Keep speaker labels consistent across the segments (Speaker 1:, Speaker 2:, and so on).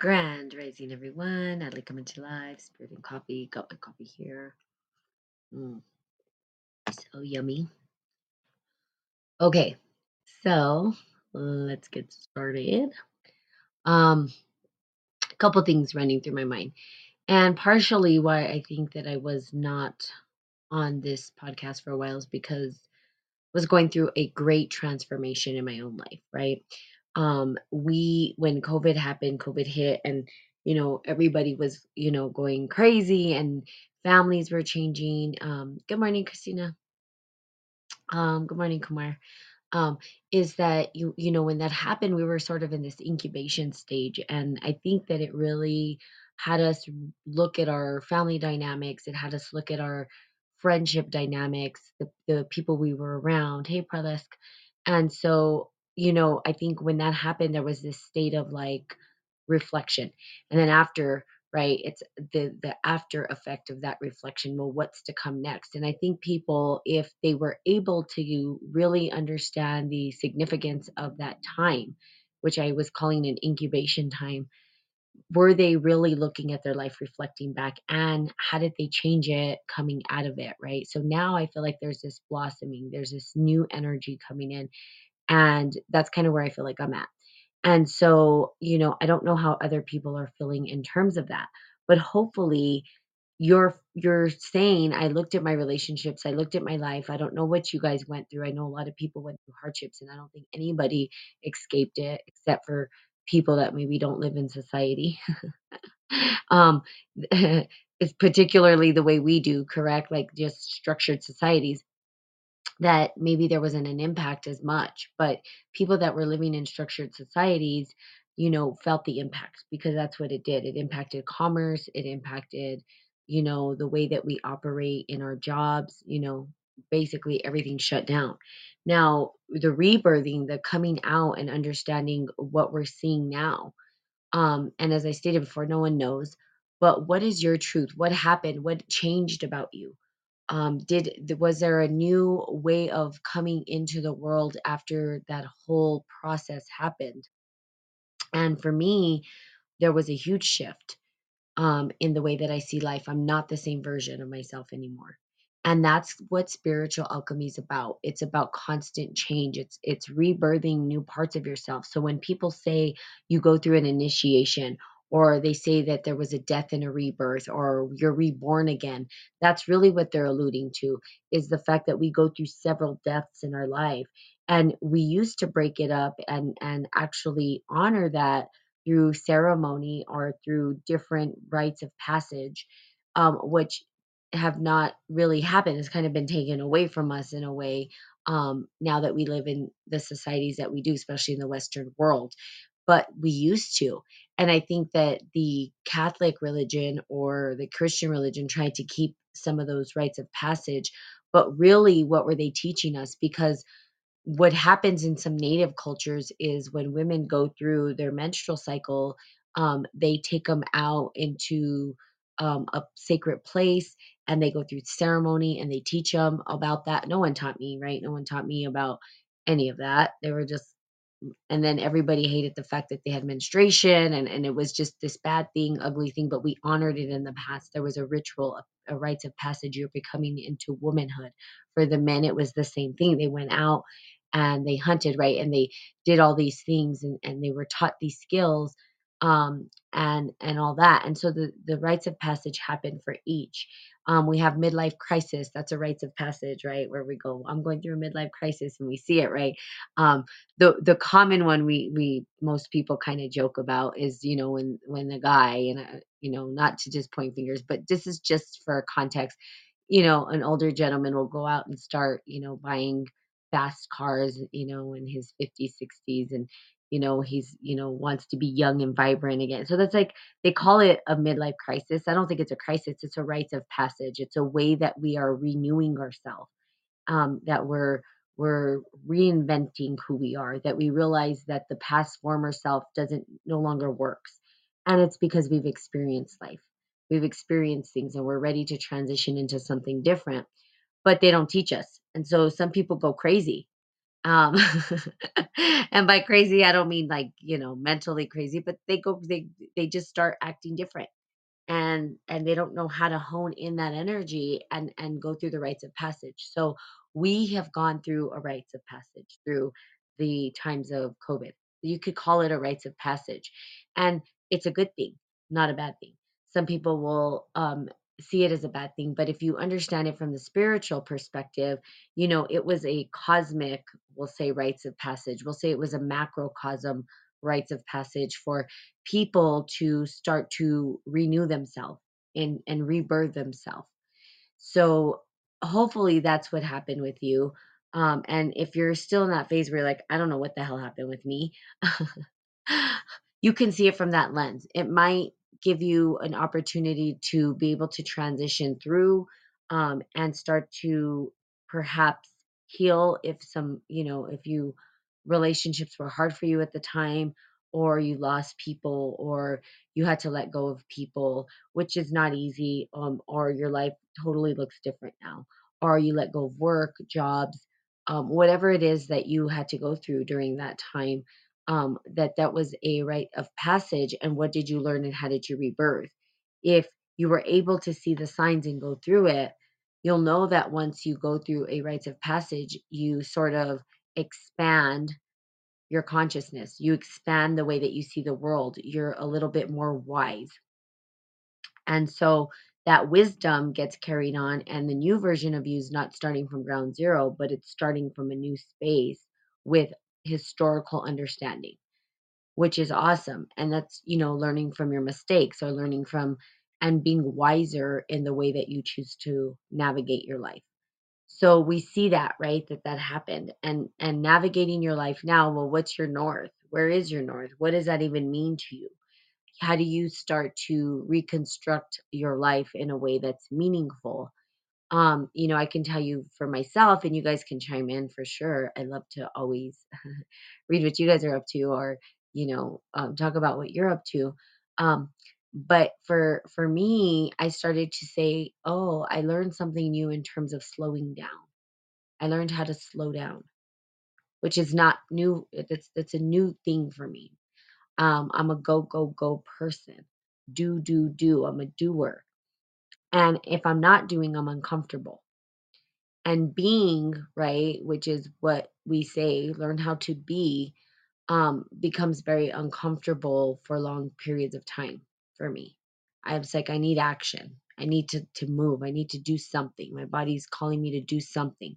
Speaker 1: Grand Rising, everyone. Natalie coming to live. Spirit and coffee. Got my coffee here. Mm, so yummy. Okay, so let's get started. Um, a couple things running through my mind, and partially why I think that I was not on this podcast for a while is because I was going through a great transformation in my own life. Right? Um, we when COVID happened, COVID hit, and you know everybody was you know going crazy and families were changing. Um, good morning, Christina. Um, good morning, Kumar. Um, is that you you know when that happened, we were sort of in this incubation stage, and I think that it really had us look at our family dynamics. It had us look at our friendship dynamics, the the people we were around. Hey, Pralesk. And so, you know, I think when that happened, there was this state of like reflection, and then after right it's the the after effect of that reflection well what's to come next? And i think people if they were able to really understand the significance of that time which i was calling an incubation time were they really looking at their life reflecting back? And how did they change it coming out of it right? So now i feel like there's this blossoming there's this new energy coming in and that's kind of where i feel like i'm at and so, you know, I don't know how other people are feeling in terms of that, but hopefully you're you're saying I looked at my relationships, I looked at my life. I don't know what you guys went through. I know a lot of people went through hardships and I don't think anybody escaped it except for people that maybe don't live in society. um it's particularly the way we do, correct? Like just structured societies that maybe there wasn't an impact as much, but people that were living in structured societies, you know, felt the impact because that's what it did. It impacted commerce, it impacted, you know, the way that we operate in our jobs, you know, basically everything shut down. Now, the rebirthing, the coming out and understanding what we're seeing now. Um, and as I stated before, no one knows. But what is your truth? What happened? What changed about you? Um, did was there a new way of coming into the world after that whole process happened and for me there was a huge shift um, in the way that I see life. I'm not the same version of myself anymore. And that's what spiritual alchemy is about. It's about constant change. It's it's rebirthing new parts of yourself. So when people say you go through an initiation or they say that there was a death and a rebirth or you're reborn again, that's really what they're alluding to is the fact that we go through several deaths in our life. And we used to break it up and and actually honor that through ceremony or through different rites of passage, um, which have not really happened. It's kind of been taken away from us in a way um, now that we live in the societies that we do, especially in the Western world. But we used to. And I think that the Catholic religion or the Christian religion tried to keep some of those rites of passage. But really, what were they teaching us? Because what happens in some native cultures is when women go through their menstrual cycle, um, they take them out into um, a sacred place and they go through ceremony and they teach them about that. No one taught me, right? No one taught me about any of that. They were just and then everybody hated the fact that they had menstruation and, and it was just this bad thing ugly thing but we honored it in the past. There was a ritual a, a rites of passage you're becoming into womanhood. For the men it was the same thing. They went out and they hunted right and they did all these things and, and they were taught these skills um, and and all that and so the the rites of passage happen for each. Um, we have midlife crisis that's a rites of passage right where we go i'm going through a midlife crisis and we see it right? Um, the the common one we we most people kind of joke about is you know when when the guy and uh, you know not to just point fingers but this is just for context you know an older gentleman will go out and start you know buying fast cars you know in his 50s 60s and you know he's you know wants to be young and vibrant again. So that's like they call it a midlife crisis. I don't think it's a crisis it's a rite of passage. It's a way that we are renewing ourselves um, that we're we're reinventing who we are that we realize that the past former self doesn't no longer works and it's because we've experienced life. We've experienced things and we're ready to transition into something different but they don't teach us. And so some people go crazy Um, and by crazy, I don't mean like, you know, mentally crazy, but they go they they just start acting different and and they don't know how to hone in that energy and and go through the rites of passage. So we have gone through a rites of passage through the times of COVID. You could call it a rites of passage. And it's a good thing, not a bad thing. Some people will um see it as a bad thing, but if you understand it from the spiritual perspective, you know, it was a cosmic, we'll say rites of passage. We'll say it was a macrocosm rites of passage for people to start to renew themselves and and rebirth themselves. So hopefully that's what happened with you. Um, and if you're still in that phase where you're like, I don't know what the hell happened with me, you can see it from that lens. It might give you an opportunity to be able to transition through um, and start to perhaps heal if some, you know, if you relationships were hard for you at the time or you lost people or you had to let go of people which is not easy um, or your life totally looks different now or you let go of work jobs um, whatever it is that you had to go through during that time um, that that was a rite of passage and what did you learn and how did you rebirth? If you were able to see the signs and go through it you'll know that once you go through a rites of passage you sort of expand your consciousness. You expand the way that you see the world. You're a little bit more wise. And so that wisdom gets carried on and the new version of you is not starting from ground zero but it's starting from a new space with historical understanding which is awesome. And that's, you know, learning from your mistakes or learning from and being wiser in the way that you choose to navigate your life. So we see that, right? That that happened. And and navigating your life now, well, what's your north? Where is your north? What does that even mean to you? How do you start to reconstruct your life in a way that's meaningful um, you know, I can tell you for myself, and you guys can chime in for sure. I love to always read what you guys are up to, or you know, um, talk about what you're up to. Um, but for for me, I started to say, "Oh, I learned something new in terms of slowing down. I learned how to slow down, which is not new. That's that's a new thing for me. Um, I'm a go go go person. Do do do. I'm a doer, and if I'm not doing, I'm uncomfortable. And being right which is what we say learn how to be um becomes very uncomfortable for long periods of time for me. I was like i need action. I need to to move. I need to do something. My body's calling me to do something.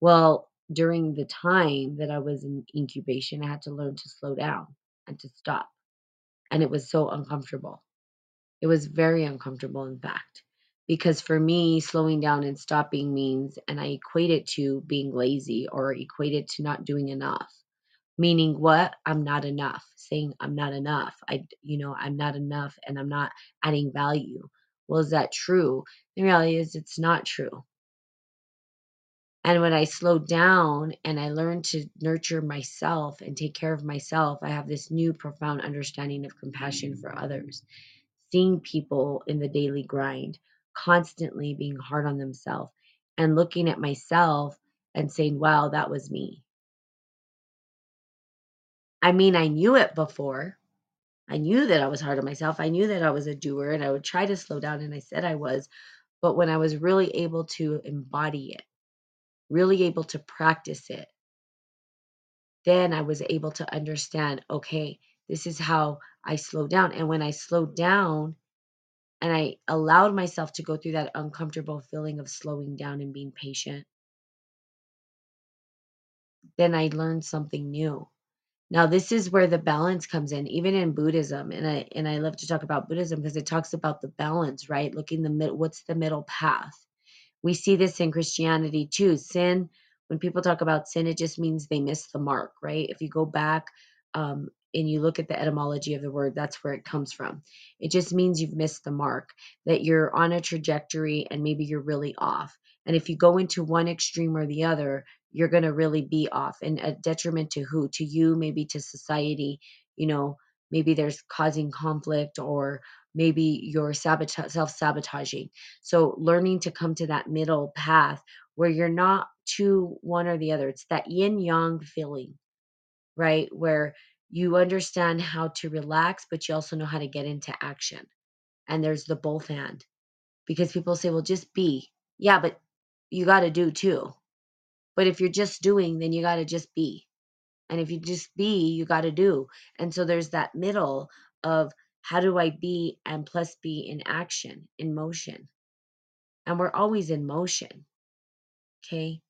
Speaker 1: Well during the time that i was in incubation i had to learn to slow down and to stop. And it was so uncomfortable. It was very uncomfortable, in fact, because for me, slowing down and stopping means, and I equate it to being lazy or equate it to not doing enough. Meaning what? I'm not enough. Saying I'm not enough. I, you know, I'm not enough and I'm not adding value. Well, is that true? The reality is it's not true. And when I slowed down and I learned to nurture myself and take care of myself, I have this new profound understanding of compassion for others seeing people in the daily grind, constantly being hard on themselves, and looking at myself and saying, wow, that was me. I mean, I knew it before. I knew that I was hard on myself. I knew that I was a doer and I would try to slow down, and I said I was. But when I was really able to embody it, really able to practice it, then I was able to understand okay, this is how I slow down. And when I slowed down, and I allowed myself to go through that uncomfortable feeling of slowing down and being patient, then I learned something new. Now this is where the balance comes in, even in Buddhism, and I and I love to talk about Buddhism because it talks about the balance, right? Looking the mid, what's the middle path? We see this in Christianity too. Sin, when people talk about sin, it just means they miss the mark, right? If you go back um, and you look at the etymology of the word, that's where it comes from. It just means you've missed the mark, that you're on a trajectory and maybe you're really off. And if you go into one extreme or the other, you're going to really be off and a detriment to who? To you, maybe to society. You know, maybe there's causing conflict or maybe you're sabota- self sabotaging so learning to come to that middle path where you're not too one or the other. It's that yin yang feeling, right? Where you understand how to relax, but you also know how to get into action. And there's the both hand because people say, well, just be. Yeah, but you got to do too. But if you're just doing, then you got to just be. And if you just be, you got to do. And so there's that middle of how do I be and plus be in action, in motion. And we're always in motion. Okay.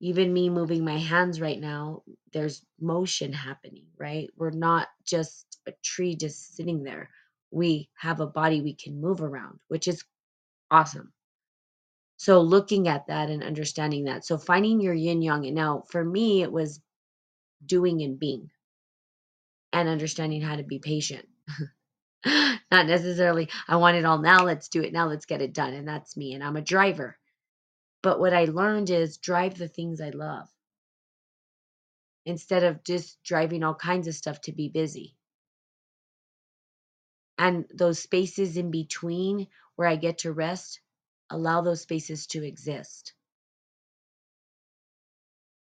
Speaker 1: Even me moving my hands right now, there's motion happening, right? We're not just a tree just sitting there. We have a body we can move around, which is awesome. So looking at that and understanding that. So finding your yin yang. And now for me, it was doing and being and understanding how to be patient. Not necessarily, I want it all now, let's do it now, let's get it done. And that's me. And I'm a driver. But what I learned is drive the things I love instead of just driving all kinds of stuff to be busy. And those spaces in between where I get to rest, allow those spaces to exist.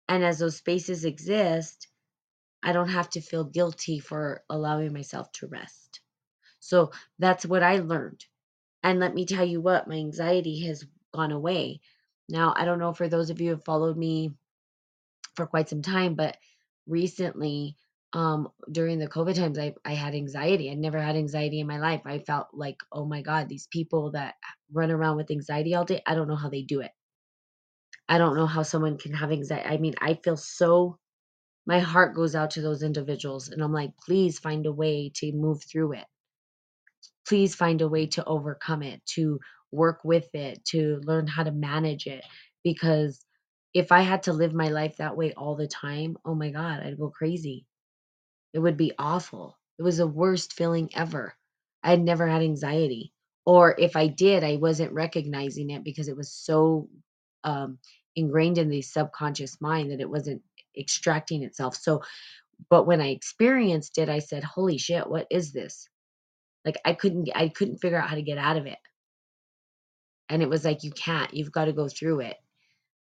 Speaker 1: And as those spaces exist, I don't have to feel guilty for allowing myself to rest. So that's what I learned. And let me tell you what, my anxiety has gone away. Now, I don't know for those of you who have followed me for quite some time, but recently, um, during the COVID times, I, I had anxiety. I never had anxiety in my life. I felt like, oh my God, these people that run around with anxiety all day, I don't know how they do it. I don't know how someone can have anxiety. I mean, I feel so, my heart goes out to those individuals. And I'm like, please find a way to move through it. Please find a way to overcome it, to work with it, to learn how to manage it. Because if I had to live my life that way all the time, oh my God, I'd go crazy. It would be awful. It was the worst feeling ever. I had never had anxiety. Or if I did, I wasn't recognizing it because it was so um, ingrained in the subconscious mind that it wasn't extracting itself. So, but when I experienced it, I said, holy shit, what is this? Like I couldn't, I couldn't figure out how to get out of it. And it was like, you can't, you've got to go through it.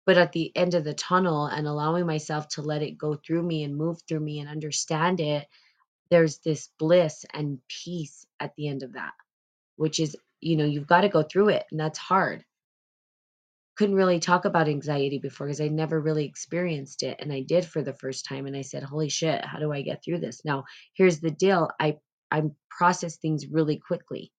Speaker 1: But at the end of the tunnel and allowing myself to let it go through me and move through me and understand it, there's this bliss and peace at the end of that, which is, you know, you've got to go through it. And that's hard. Couldn't really talk about anxiety before because I never really experienced it. And I did for the first time. And I said, holy shit, how do I get through this? Now, here's the deal I, I process things really quickly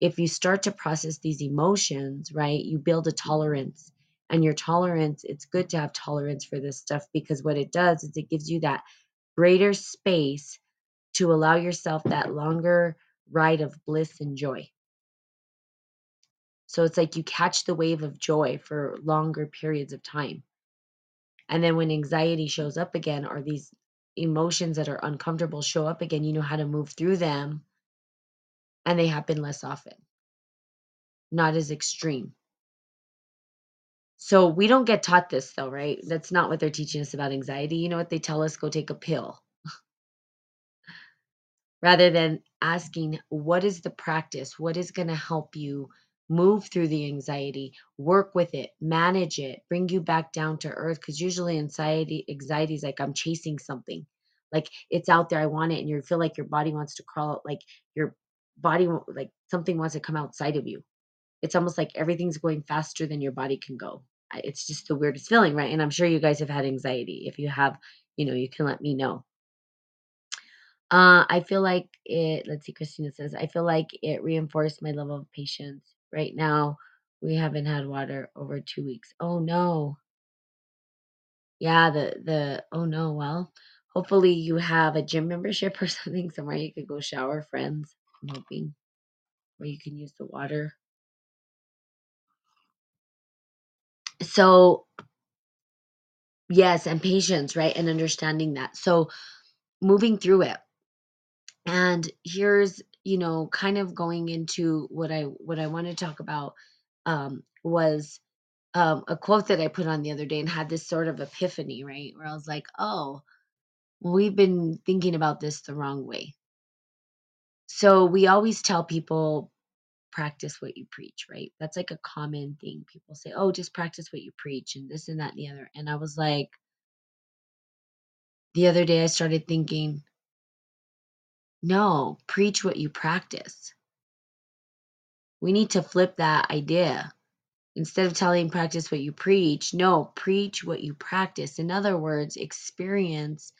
Speaker 1: if you start to process these emotions, right, you build a mm-hmm. tolerance. And your tolerance, it's good to have tolerance for this stuff because what it does is it gives you that greater space to allow yourself that longer ride of bliss and joy. So it's like you catch the wave of joy for longer periods of time. And then when anxiety shows up again, or these emotions that are uncomfortable show up again, you know how to move through them and they happen less often, not as extreme. So we don't get taught this though, right? That's not what they're teaching us about anxiety. You know what they tell us? Go take a pill. Rather than asking, what is the practice? What is going to help you move through the anxiety, work with it, manage it, bring you back down to earth? Because usually anxiety, anxiety is like I'm chasing something. Like it's out there, I want it, and you feel like your body wants to crawl out, like your body like something wants to come outside of you it's almost like everything's going faster than your body can go. It's just the weirdest feeling, right? And I'm sure you guys have had anxiety. If you have, you know, you can let me know. Uh, I feel like it, let's see, Christina says, I feel like it reinforced my level of patience. Right now, we haven't had water over two weeks. Oh no. Yeah, the, the, oh no, well, hopefully you have a gym membership or something somewhere you could go shower, friends. Hoping, where you can use the water. So, yes, and patience, right? And understanding that. So, moving through it. And here's, you know, kind of going into what I what I want to talk about um was um a quote that I put on the other day and had this sort of epiphany, right? Where I was like, "Oh, we've been thinking about this the wrong way." So, we always tell people practice what you preach, right? That's like a common thing. People say, oh, just practice what you preach and this and that and the other. And I was like, the other day I started thinking, no, preach what you practice. We need to flip that idea. Instead of telling practice what you preach, no, preach what you practice. In other words, experience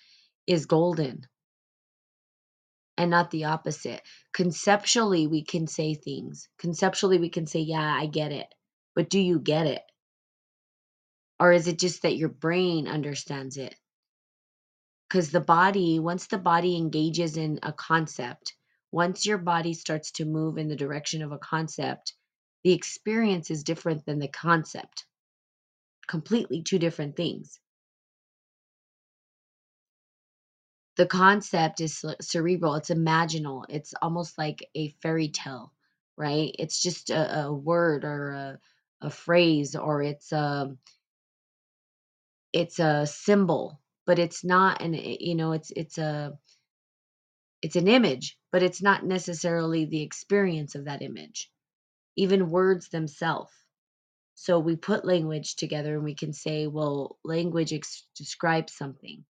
Speaker 1: is golden and not the opposite. Conceptually, we can say things. Conceptually, we can say, yeah, I get it. But do you get it? Or is it just that your brain understands it? Because the body, once the body engages in a concept, once your body starts to move in the direction of a concept, the experience is different than the concept. Completely two different things. The concept is cerebral it's imaginal it's almost like a fairy tale right? It's just a, a word or a, a phrase or it's a it's a symbol but it's not an eh, you know it's it's a it's an image but it's not necessarily the experience of that image even words themselves so we put language together and we can say well language ex- describes something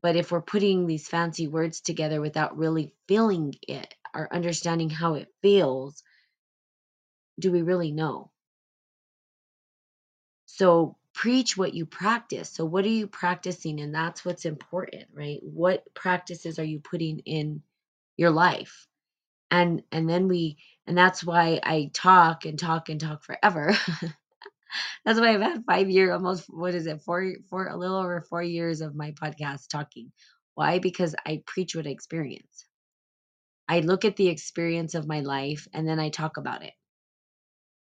Speaker 1: but if we're putting these fancy words together without really feeling it or understanding how it feels, do we really know? So preach what you practice. So what are you practicing? And that's what's important, right? What practices are you putting in your life? And and then we and that's why I talk and talk and talk forever That's why I've had five year, almost what is it, four, four, a little over four years of my podcast talking. Why? Because I preach what I experience. I look at the experience of my life and then I talk about it.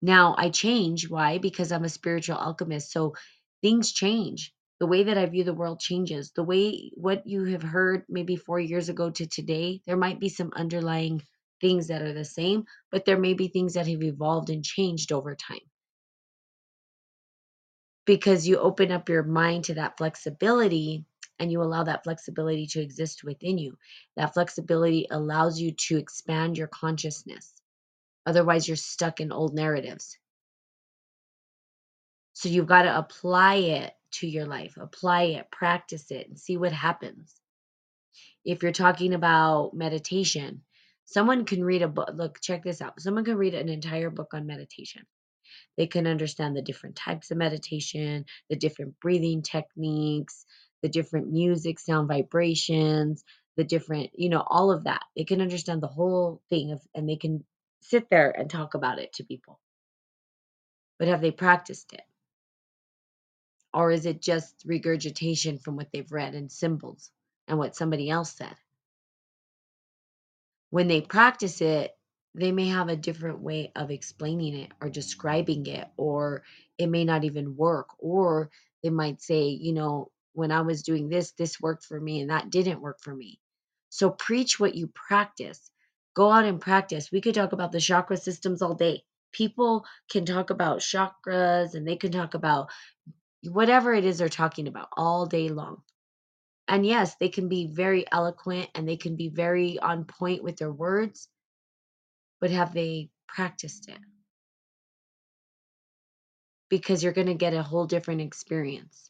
Speaker 1: Now I change. Why? Because I'm a spiritual alchemist. So things change. The way that I view the world changes. The way what you have heard maybe four years ago to today, there might be some underlying things that are the same, but there may be things that have evolved and changed over time because you open up your mind to that flexibility and you allow that flexibility to exist within you. That flexibility allows you to expand your consciousness. Otherwise, you're stuck in old narratives. So you've got to apply it to your life, apply it, practice it, and see what happens. If you're talking about meditation, someone can read a book. Look, check this out. Someone can read an entire book on meditation they can understand the different types of meditation, the different breathing techniques, the different music, sound vibrations, the different, you know, all of that. They can understand the whole thing of, and they can sit there and talk about it to people. But have they practiced it? Or is it just regurgitation from what they've read and symbols and what somebody else said? When they practice it, they may have a different way of explaining it or describing it, or it may not even work. Or they might say, you know, when I was doing this, this worked for me and that didn't work for me. So preach what you practice. Go out and practice. We could talk about the chakra systems all day. People can talk about chakras and they can talk about whatever it is they're talking about all day long. And yes, they can be very eloquent and they can be very on point with their words but have they practiced it? Because you're going to get a whole different experience.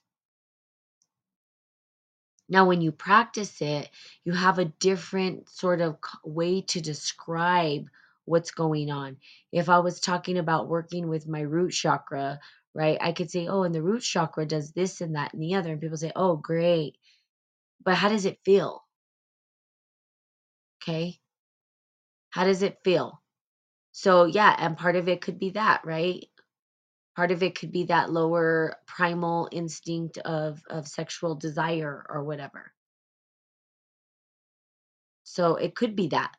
Speaker 1: Now, when you practice it, you have a different sort of way to describe what's going on. If I was talking about working with my root chakra, right, I could say, oh, and the root chakra does this and that and the other. And people say, oh, great. But how does it feel? Okay. How does it feel? So, yeah, and part of it could be that, right? Part of it could be that lower primal instinct of of sexual desire or whatever. So, it could be that.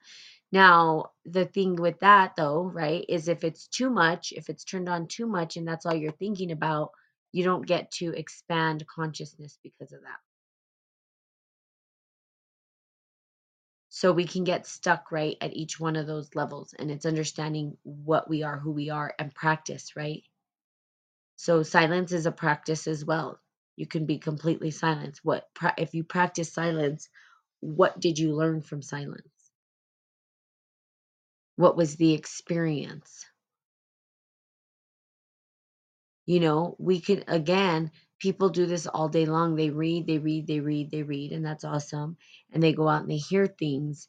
Speaker 1: Now, the thing with that though, right, is if it's too much, if it's turned on too much and that's all you're thinking about, you don't get to expand consciousness because of that. So we can get stuck right at each one of those levels and it's understanding what we are, who we are and practice, right? So silence is a practice as well. You can be completely silent. What if you practice silence, what did you learn from silence? What was the experience? You know, we can, again, people do this all day long. They read, they read, they read, they read, and that's awesome. And they go out and they hear things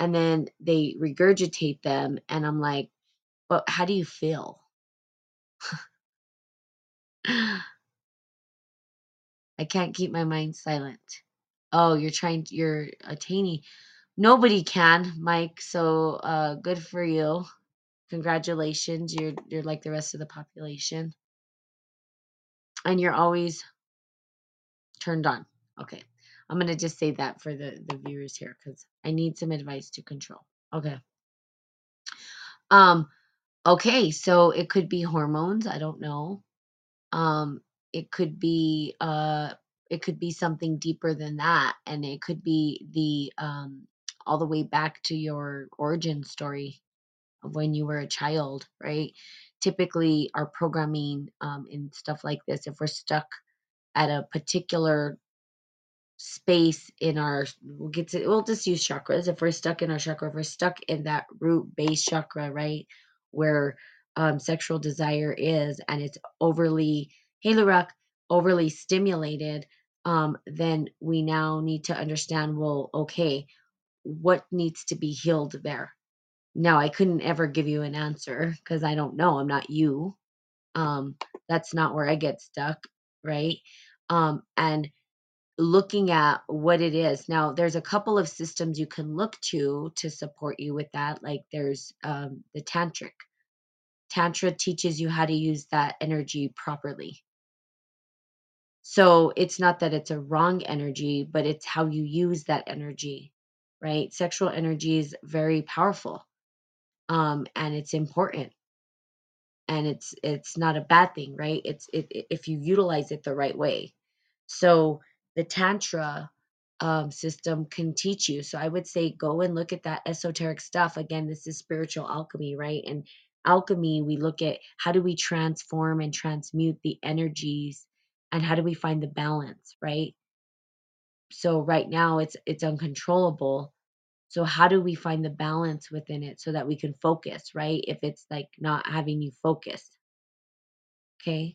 Speaker 1: and then they regurgitate them. And I'm like, but how do you feel? I can't keep my mind silent. Oh, you're trying, you're a tanny. Nobody can, Mike. So uh, good for you. Congratulations. You're you're like the rest of the population. And you're always turned on. Okay. I'm gonna just say that for the, the viewers here because I need some advice to control. Okay. Um, okay, so it could be hormones, I don't know. Um, it could be uh it could be something deeper than that, and it could be the um all the way back to your origin story of when you were a child, right? Typically our programming um and stuff like this, if we're stuck at a particular space in our we'll get to we'll just use chakras. If we're stuck in our chakra if we're stuck in that root base chakra right where um, sexual desire is and it's overly hey Larak, overly stimulated um, then we now need to understand well okay what needs to be healed there now i couldn't ever give you an answer because i don't know i'm not you um, that's not where i get stuck right um, and looking at what it is. Now, there's a couple of systems you can look to to support you with that. Like there's um, the tantric. Tantra teaches you how to use that energy properly. So it's not that it's a wrong energy, but it's how you use that energy, right? Sexual energy is very powerful um, and it's important and it's it's not a bad thing, right? It's it, it- if you utilize it the right way. So the tantra um, system can teach you. So I would say go and look at that esoteric stuff. Again, this is spiritual alchemy, right? And alchemy, we look at how do we transform and transmute the energies and how do we find the balance, right? So right now it's it's uncontrollable. So how do we find the balance within it so that we can focus, right? If it's like not having you focus. Okay?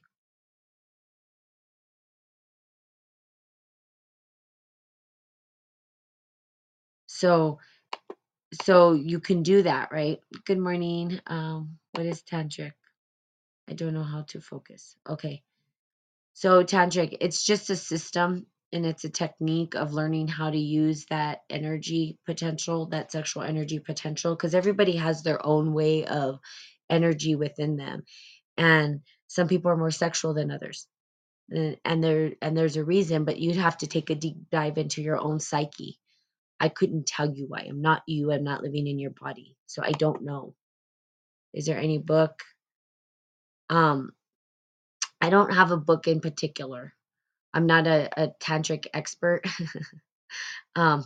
Speaker 1: So so you can do that, right? Good morning. Um what is tantric? I don't know how to focus. Okay. So tantric, it's just a system and it's a technique of learning how to use that energy potential, that sexual energy potential because everybody has their own way of energy within them. And some people are more sexual than others. And and there and there's a reason, but you'd have to take a deep dive into your own psyche. I couldn't tell you why. I'm not you. I'm not living in your body. So I don't know. Is there any book? Um, I don't have a book in particular. I'm not a, a tantric expert. um,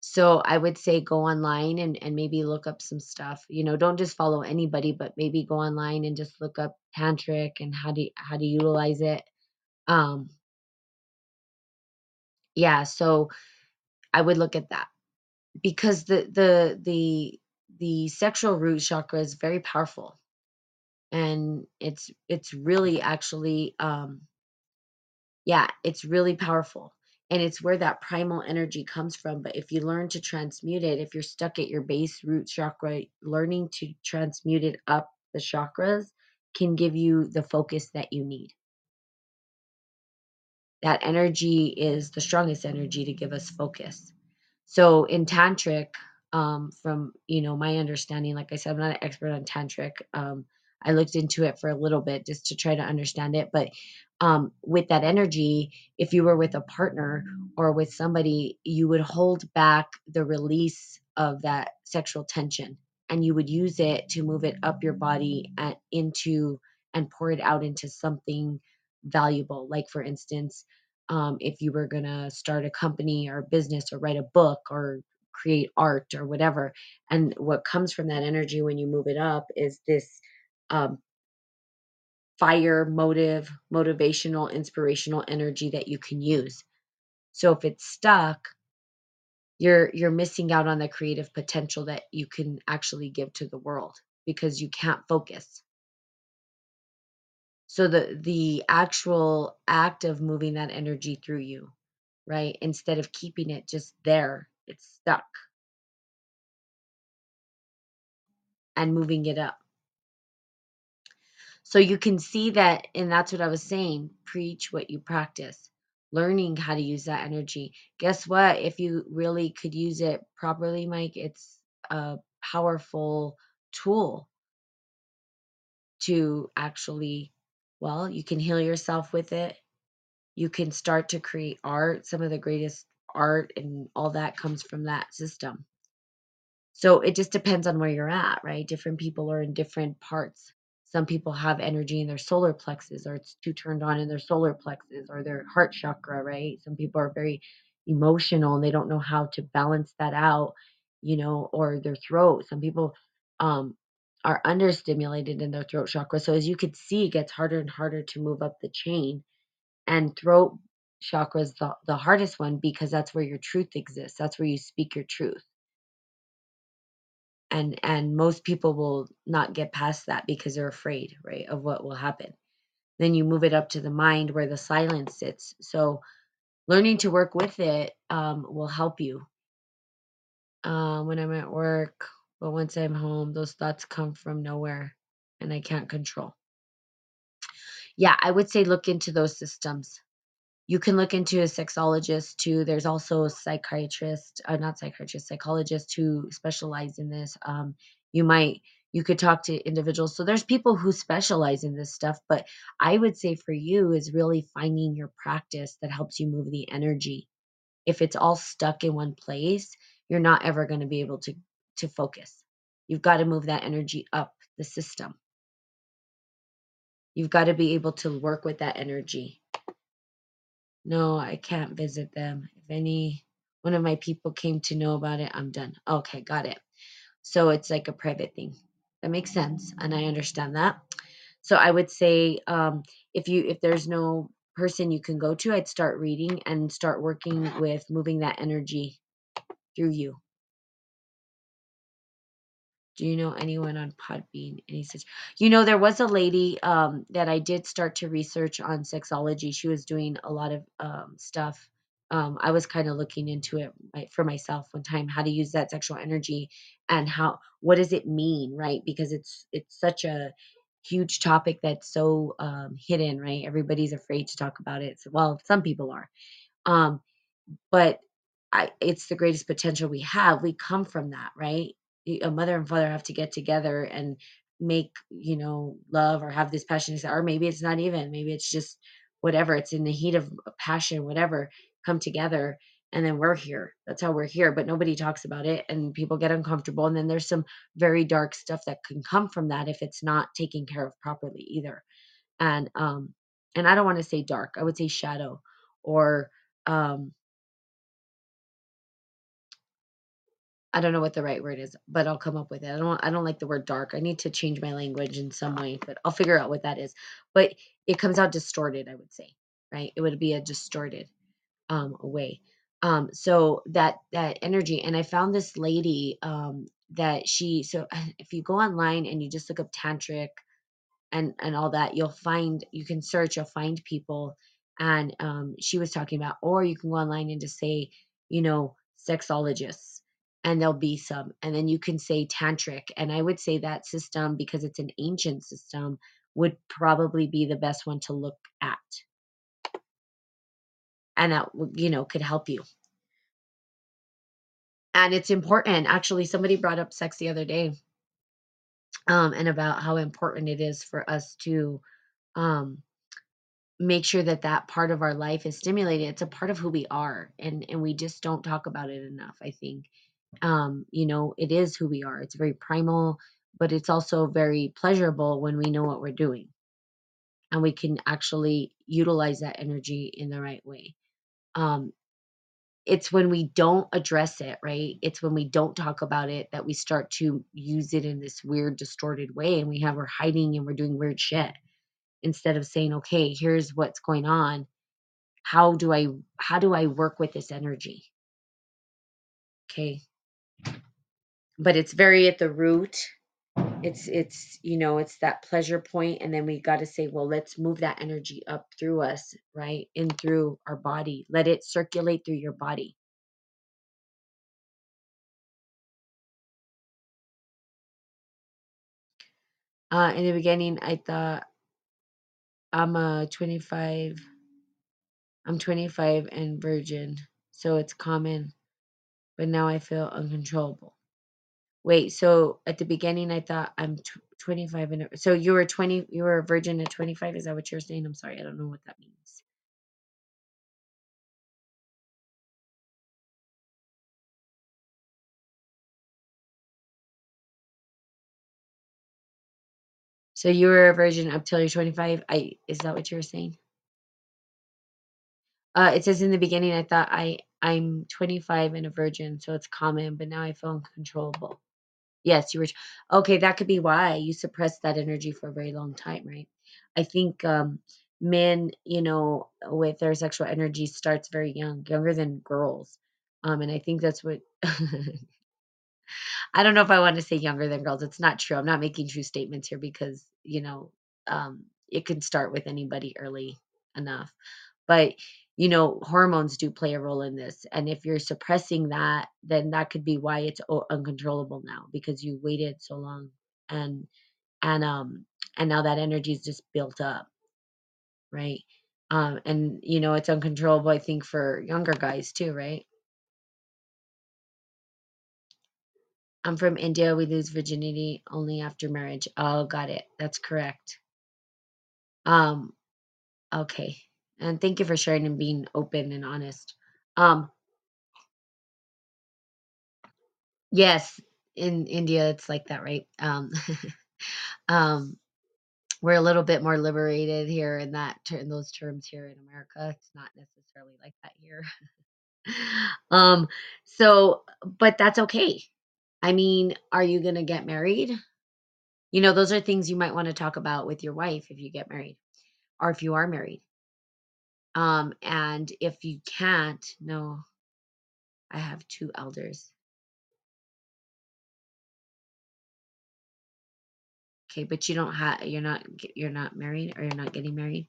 Speaker 1: so I would say go online and, and maybe look up some stuff. You know, don't just follow anybody, but maybe go online and just look up tantric and how to how to utilize it. Um, yeah, so I would look at that because the the the the sexual root chakra is very powerful and it's it's really actually um yeah, it's really powerful. And it's where that primal energy comes from. But if you learn to transmute it, if you're stuck at your base root chakra, learning to transmute it up the chakras can give you the focus that you need. That energy is the strongest energy to give us focus. So in tantric, um, from you know my understanding, like I said, I'm not an expert on tantric. Um, I looked into it for a little bit just to try to understand it. But um, with that energy, if you were with a partner or with somebody, you would hold back the release of that sexual tension, and you would use it to move it up your body and into and pour it out into something valuable. Like for instance, um, if you were going to start a company or a business or write a book or create art or whatever. And what comes from that energy when you move it up is this um, fire, motive, motivational, inspirational energy that you can use. So if it's stuck, you're you're missing out on the creative potential that you can actually give to the world because you can't focus. So the the actual act of moving that energy through you right instead of keeping it just there it's stuck. And moving it up so you can see that and that's what i was saying preach what you practice. Learning how to use that energy. Guess what? If you really could use it properly mike it's a powerful tool to actually well you can heal yourself with it. You can start to create art. Some of the greatest art and all that comes from that system. So it just depends on where you're at, right? Different people are in different parts. Some people have energy in their solar plexus, or it's too turned on in their solar plexus, or their heart chakra, right? Some people are very emotional and they don't know how to balance that out, you know, or their throat. Some people um, are understimulated in their throat chakra. So as you could see, it gets harder and harder to move up the chain. And throat chakra is the, the hardest one because that's where your truth exists. That's where you speak your truth and and most people will not get past that because they're afraid right of what will happen. Then you move it up to the mind where the silence sits. So learning to work with it um, will help you. Uh, when i'm at work but once i'm home those thoughts come from nowhere and i can't control. Yeah i would say look into those systems you can look into a sexologist too. There's also psychiatrist, uh, not psychiatrist, psychologist who specialize in this. Um, you might you could talk to individuals. So there's people who specialize in this stuff, but I would say for you is really finding your practice that helps you move the energy. If it's all stuck in one place, you're not ever going to be able to to focus. You've got to move that energy up the system. You've got to be able to work with that energy no, I can't visit them. If any one of my people came to know about it, I'm done. Okay, got it. So it's like a private thing. That makes sense, and I understand that. So I would say um, if you if there's no person you can go to, I'd start reading and start working with moving that energy through you. Do you know anyone on Podbean? And he says, You know, there was a lady um, that I did start to research on sexology. She was doing a lot of um, stuff. Um, I was kind of looking into it for myself one time, how to use that sexual energy and how what does it mean, right? Because it's it's such a huge topic that's so um, hidden, right? Everybody's afraid to talk about it. So, well, some people are. Um, but I it's the greatest potential we have. We come from that, right? A mother and father have to get together and make, you know, love or have this passion, or maybe it's not even, maybe it's just whatever. It's in the heat of passion, whatever, come together and then we're here. That's how we're here, but nobody talks about it and people get uncomfortable. And then there's some very dark stuff that can come from that if it's not taken care of properly either. And um and I don't want to say dark, I would say shadow or um I don't know what the right word is, but I'll come up with it. I don't I don't like the word dark. I need to change my language in some way, but I'll figure out what that is. But it comes out distorted, I would say, right? It would be a distorted um way. Um so that that energy and I found this lady um that she so if you go online and you just look up tantric and and all that you'll find you can search you'll find people and um, she was talking about or you can go online and just say you know sexologists and there'll be some and then you can say tantric and i would say that system because it's an ancient system would probably be the best one to look at. And that you know could help you. And it's important. Actually somebody brought up sex the other day um, and about how important it is for us to um, make sure that that part of our life is stimulated. It's a part of who we are and and we just don't talk about it enough i think um you know it is who we are. It's very primal but it's also very pleasurable when we know what we're doing. And we can actually utilize that energy in the right way. Um it's when we don't address it right? It's when we don't talk about it that we start to use it in this weird distorted way and we have we're hiding and we're doing weird shit instead of saying okay here's what's going on. How do i how do i work with this energy? Okay. But it's very at the root. It's it's you know, it's that pleasure point and then we got to say, well, let's move that energy up through us, right? In through our body. Let it circulate through your body. Uh in the beginning I thought I'm a 25 I'm 25 and virgin, so it's common, but now I feel uncontrollable. Wait, so at the beginning I thought I'm tw 25 and so you were 20 you were a virgin at 25, is that what you're saying? I'm sorry, I don't know what that means. So you were a virgin up till you're 25? I is that what you were saying? Uh, it says in the beginning I thought I I'm 25 and a virgin, so it's common, but now I feel uncontrollable. Yes, you were okay, that could be why you suppressed that energy for a very long time, right? I think um men, you know, with their sexual energy starts very young, younger than girls. Um, and I think that's what I don't know if I want to say younger than girls. It's not true. I'm not making true statements here because, you know, um, it can start with anybody early enough. But, you know, hormones do play a role in this. And if you're suppressing that, then that could be why it's o- uncontrollable now because you waited so long and and um and now that energy is just built up, right? Um and you know, it's uncontrollable I think for younger guys too, right? I'm from India. We lose virginity only after marriage. Oh, got it. That's correct. Um, okay. And thank you for sharing and being open and honest. Um, yes, in India it's like that, right? Um, um, we're a little bit more liberated here in that in those terms here in America. It's not necessarily like that here. um, so, but that's okay. I mean, are you gonna get married? You know, those are things you might want to talk about with your wife if you get married or if you are married. Um, and if you can't, no, I have two elders. Okay, but you don't have you're not you're not married or you're not getting married.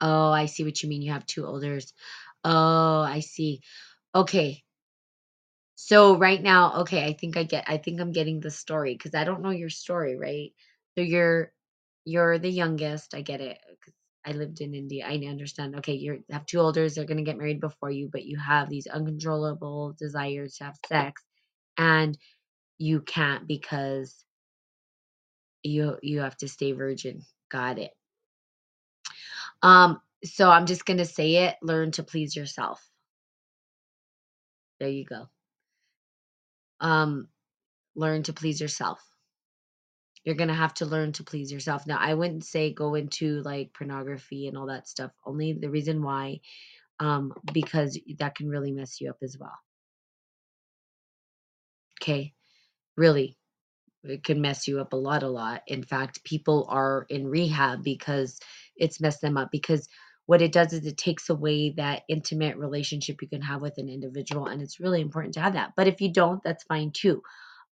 Speaker 1: Oh, I see what you mean. You have two elders. Oh, I see. Okay. So right now, okay, I think I get I think I'm getting the story because I don't know your story, right? So you're you're the youngest. I get it I lived in India. I understand. Okay, you have two elders. They're gonna get married before you, but you have these uncontrollable desires to have sex, and you can't because you you have to stay virgin. Got it. Um, so I'm just gonna say it. Learn to please yourself. There you go. Um, learn to please yourself. You're gonna have to learn to please yourself. Now, I wouldn't say go into like pornography and all that stuff. Only the reason why, um, because that can really mess you up as well. Okay, really, it can mess you up a lot, a lot. In fact, people are in rehab because it's messed them up. Because what it does is it takes away that intimate relationship you can have with an individual, and it's really important to have that. But if you don't, that's fine too.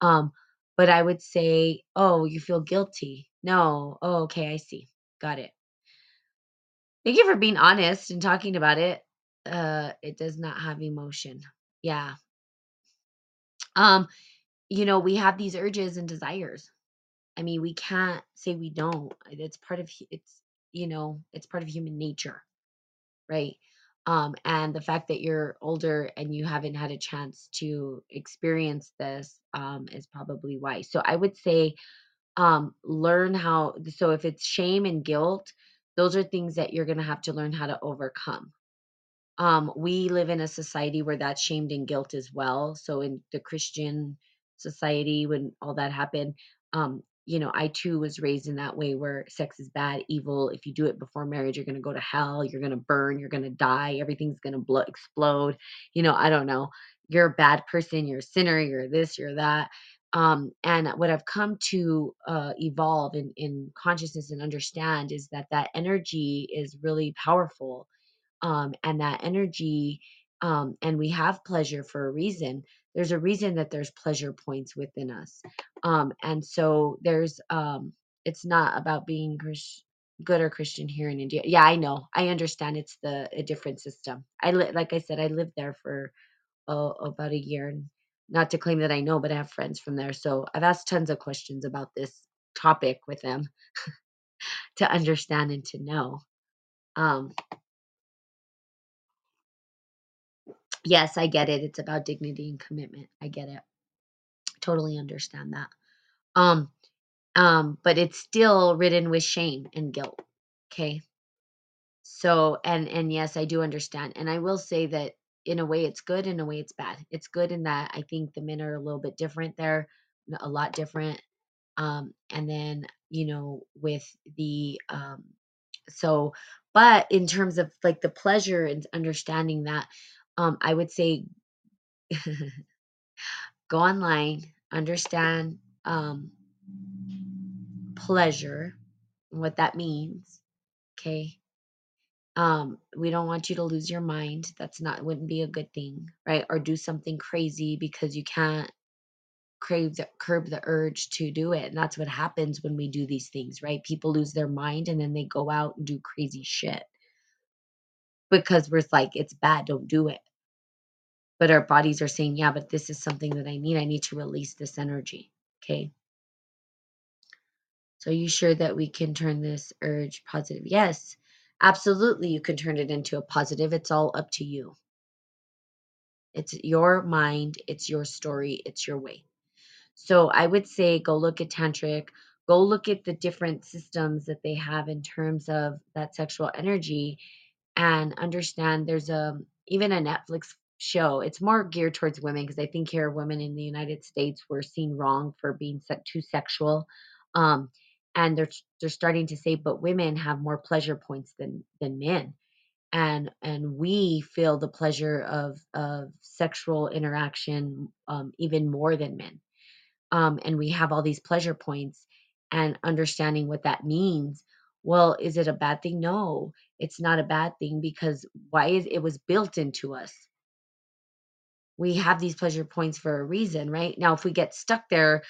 Speaker 1: Um, but I would say, "Oh, you feel guilty." No. Oh, okay, I see. Got it. Thank you for being honest and talking about it. Uh, it does not have emotion. Yeah. Um, you know, we have these urges and desires. I mean, we can't say we don't. It's part of it's you know, it's part of human nature, right? Um, and the fact that you're older and you haven't had a chance to experience this um, is probably why. So I would say um learn how so if it's shame and guilt those are things that you're going to have to learn how to overcome um we live in a society where that's shamed and guilt as well so in the christian society when all that happened um you know i too was raised in that way where sex is bad evil. If you do it before marriage you're going to go to hell you're going to burn you're going to die everything's going to blow explode. You know i don't know. You're a bad person you're a sinner you're this you're that. Um and what i've come to uh evolve in in consciousness and understand is that that energy is really powerful um, and that energy um, and we have pleasure for a reason. There's a reason that there's pleasure points within us, um, and so there's. Um, it's not about being Chris- good or Christian here in India. Yeah, I know. I understand. It's the a different system. I li- like I said, I lived there for about a year, and not to claim that I know, but I have friends from there, so I've asked tons of questions about this topic with them to understand and to know. Um, yes, I get it. It's about dignity and commitment. I get it. Totally understand that. Um, um, but it's still ridden with shame and guilt. Okay. So, and and yes, I do understand. And I will say that in a way it's good, in a way it's bad. It's good in that I think the men are a little bit different there, a lot different. Um, and then, you know, with the um so but in terms of like the pleasure and understanding that, um, I would say go online, understand um pleasure, what that means. Okay. Um, we don't want you to lose your mind. That's not wouldn't be a good thing, right? Or do something crazy because you can't crave the curb the urge to do it. And that's what happens when we do these things, right? People lose their mind and then they go out and do crazy shit because we're like, it's bad, don't do it. But our bodies are saying, yeah, but this is something that I need. I need to release this energy. Okay. So, are you sure that we can turn this urge positive? Yes, absolutely. You can turn it into a positive. It's all up to you. It's your mind, it's your story, it's your way. So, I would say go look at Tantric, go look at the different systems that they have in terms of that sexual energy and understand there's a even a Netflix show. It's more geared towards women because I think here women in the United States were seen wrong for being too sexual. Um, and they're they're starting to say, but women have more pleasure points than than men, and and we feel the pleasure of of sexual interaction um, even more than men um, and we have all these pleasure points and understanding what that means well is it a bad thing no it's not a bad thing because why is it was built into us we have these pleasure points for a reason right now if we get stuck there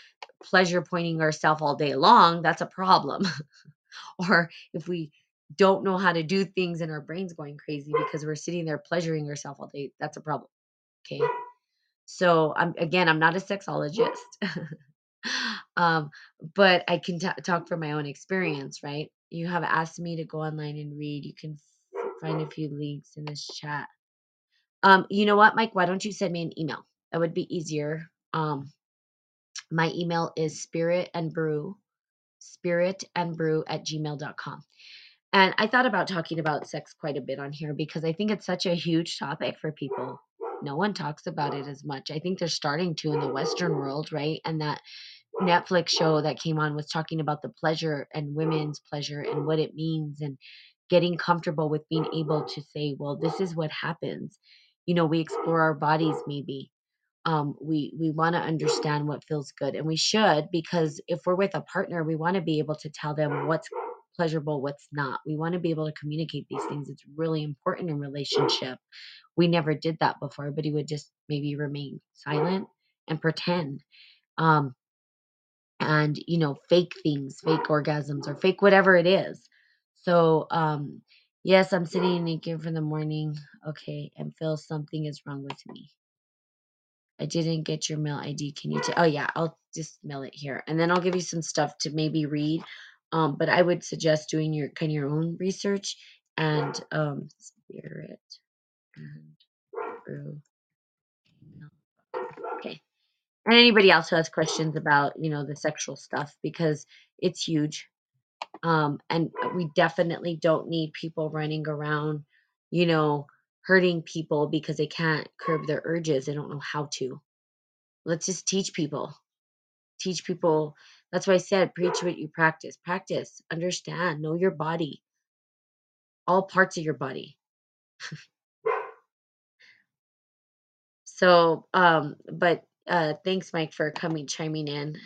Speaker 1: pleasure pointing ourselves all day long that's a problem or if we don't know how to do things and our brains going crazy because we're sitting there pleasuring ourselves all day that's a problem okay so i'm again i'm not a sexologist um, but I can ta talk from my own experience, right? You have asked me to go online and read. You can find a few links in this chat. Um, you know what, Mike? Why don't you send me an email? That would be easier. Um, my email is spirit and brew, spirit and brew at gmail.com. And I thought about talking about sex quite a bit on here because I think it's such a huge topic for people. No one talks about it as much. I think they're starting to in the Western world, right? And that Netflix show that came on was talking about the pleasure and women's pleasure and what it means and getting comfortable with being able to say, well, this is what happens. You know, we explore our bodies maybe. Um, we we want to understand what feels good and we should because if we're with a partner, we want to be able to tell them what's pleasurable, what's not. We want to be able to communicate these things. It's really important in relationship. We never did that before, but he would just maybe remain silent and pretend. Um, and you know fake things fake orgasms or fake whatever it is so um yes i'm sitting naked for the morning okay and feel something is wrong with me. I didn't get your mail id can you t- oh yeah i'll just mail it here and then i'll give you some stuff to maybe read um but i would suggest doing your kind of your own research and um spirit and okay and anybody else who has questions about you know the sexual stuff because it's huge um, and we definitely don't need people running around you know hurting people because they can't curb their urges. They don't know how to. Let's just teach people. Teach people. That's why i said preach what you practice. Practice. Understand. Know your body. All parts of your body. So um but uh thanks mike for coming chiming in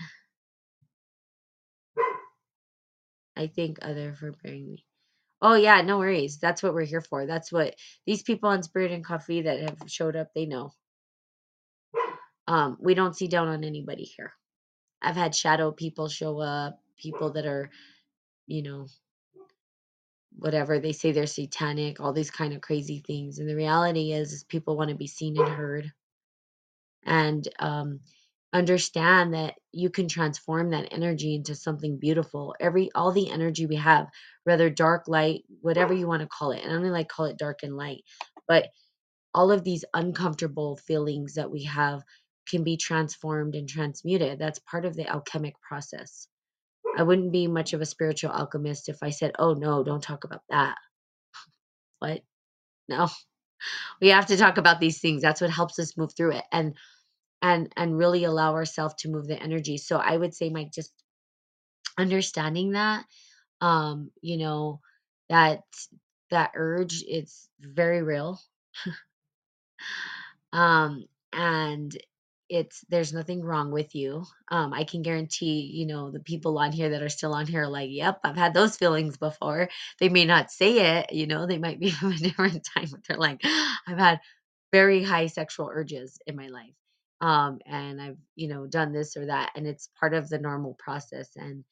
Speaker 1: i think other for bearing me Oh yeah, no worries. That's what we're here for. That's what these people on Spirit and Coffee that have showed up, they know. Um, we don't see down on anybody here. I've had shadow people show up, people that are, you know, whatever they say they're satanic, all these kind of crazy things. And the reality is, is people want to be seen and heard, and um, understand that you can transform that energy into something beautiful. Every all the energy we have, whether dark, light, whatever you want to call it, and I only like call it dark and light, but all of these uncomfortable feelings that we have can be transformed and transmuted. That's part of the alchemic process. I wouldn't be much of a spiritual alchemist if I said, "Oh no, don't talk about that." What? No. We have to talk about these things. That's what helps us move through it and and and really allow ourselves to move the energy. So I would say Mike just understanding that um you know that that urge it's very real. Um and it's there's nothing wrong with you. Um i can guarantee you know the people on here that are still on here are like yep i've had those feelings before. They may not say it you know they might be from a different time but they're like i've had very high sexual urges in my life um and i've you know done this or that and it's part of the normal process and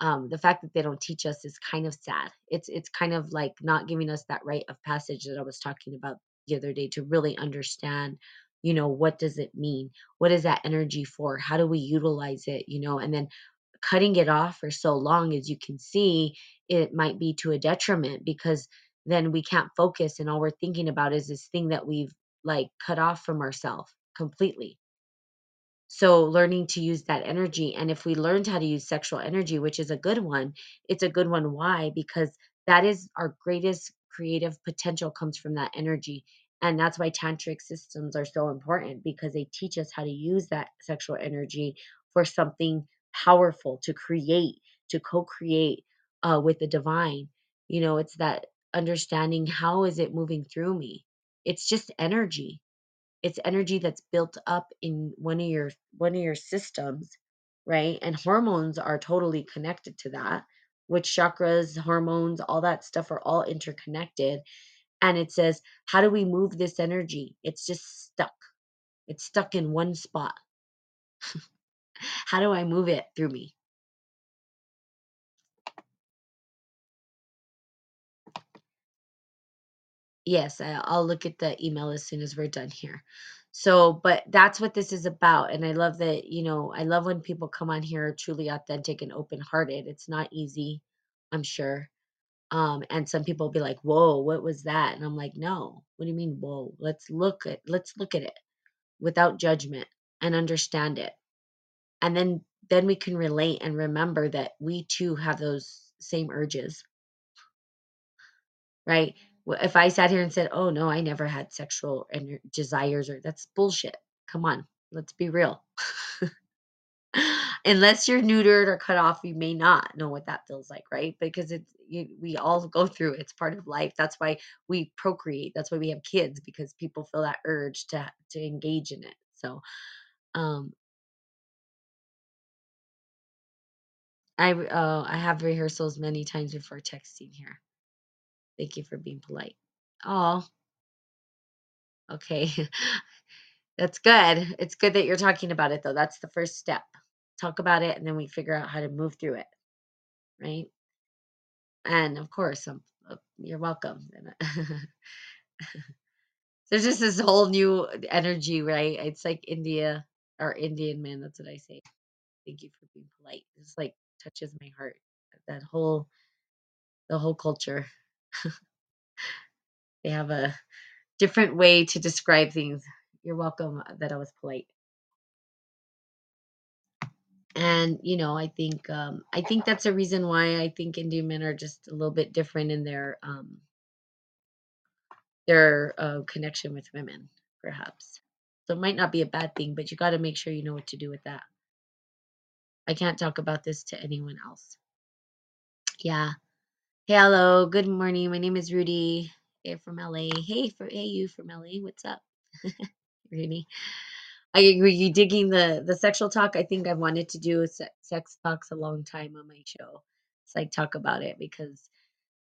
Speaker 1: um the fact that they don't teach us is kind of sad. It's it's kind of like not giving us that rite of passage that i was talking about the other day to really understand you know what does it mean? What is that energy for? How do we utilize it you know? And then cutting it off for so long as you can see it might be to a detriment because then we can't focus and all we're thinking about is this thing that we've like cut off from ourselves completely so learning to use that energy and if we learned how to use sexual energy which is a good one it's a good one. Why? Because that is our greatest creative potential comes from that energy and that's why tantric systems are so important because they teach us how to use that sexual energy for something powerful to create to co-create uh, with the divine. You know it's that understanding how is it moving through me? It's just energy it's energy that's built up in one of your one of your systems right? And hormones are totally connected to that which chakras hormones all that stuff are all interconnected. And it says how do we move this energy? It's just stuck. It's stuck in one spot. How do i move it through me Yes, I I'll look at the email as soon as we're done here. So, but that's what this is about. And I love that, you know, I love when people come on here truly authentic and open-hearted. It's not easy, I'm sure. Um, and some people be like, "Whoa, what was that?" And I'm like, "No. What do you mean, whoa? Let's look at let's look at it without judgment and understand it. And then then we can relate and remember that we too have those same urges right? If I sat here and said, "Oh no, I never had sexual desires," or that's bullshit. Come on, let's be real. Unless you're neutered or cut off, you may not know what that feels like, right? Because it's you, we all go through it. It's part of life. That's why we procreate. That's why we have kids because people feel that urge to to engage in it. So, um, I uh, I have rehearsals many times before texting here. Thank you for being polite. Oh, okay. That's good. It's good that you're talking about it though. That's the first step. Talk about it and then we figure out how to move through it, right? And of course, um, uh, you're welcome. There's just this whole new energy, right? It's like India or Indian man. That's what I say. Thank you for being polite. It's like touches my heart. That whole the whole culture. They have a different way to describe things. You're welcome uh, that I was polite. and you know i think um i think that's a reason why i think indian men are just a little bit different in their um their uh, connection with women perhaps so it might not be a bad thing but you got to make sure you know what to do with that i can't talk about this to anyone else yeah hello good morning my name is rudy eh, hey from la hey for hey you from la what's up rudy I agree. You digging the the sexual talk? I think I've wanted to do se- sex talks a long time on my show. It's like talk about it because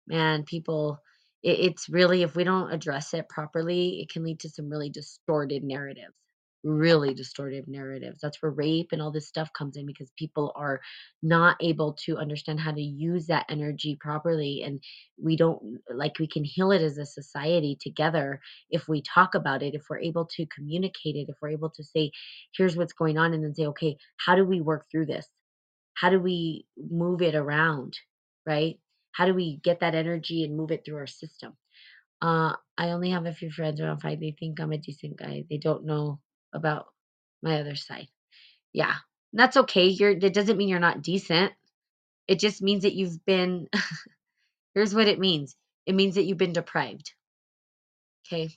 Speaker 1: man, people, it, it's really, if we don't address it properly, it can lead to some really distorted narratives. Really distorted narratives. That's where rape and all this stuff comes in because people are not able to understand how to use that energy properly. And we don't, like, we can heal it as a society together if we talk about it, if we're able to communicate it, if we're able to say, here's what's going on, and then say, okay, how do we work through this? How do we move it around? Right? How do we get that energy and move it through our system? Uh, I only have a few friends around five. They think I'm a decent guy. They don't know about my other side. Yeah, that's okay. You're. It doesn't mean you're not decent. It just means that you've been. here's what it means. It means that you've been deprived. Okay.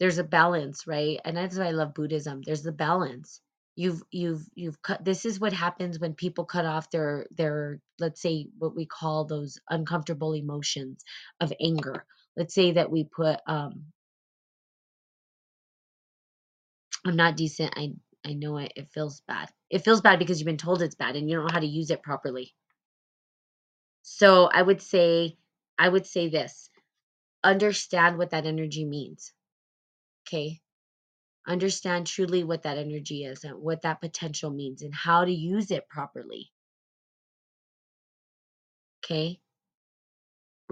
Speaker 1: There's a balance, right? And that's why I love Buddhism. There's the balance you've you've you've cut this is what happens when people cut off their their let's say what we call those uncomfortable emotions of anger let's say that we put um i'm not decent i i know it it feels bad. It feels bad because you've been told it's bad and you don't know how to use it properly. So i would say i would say this understand what that energy means okay? Understand truly what that energy is and what that potential means and how to use it properly okay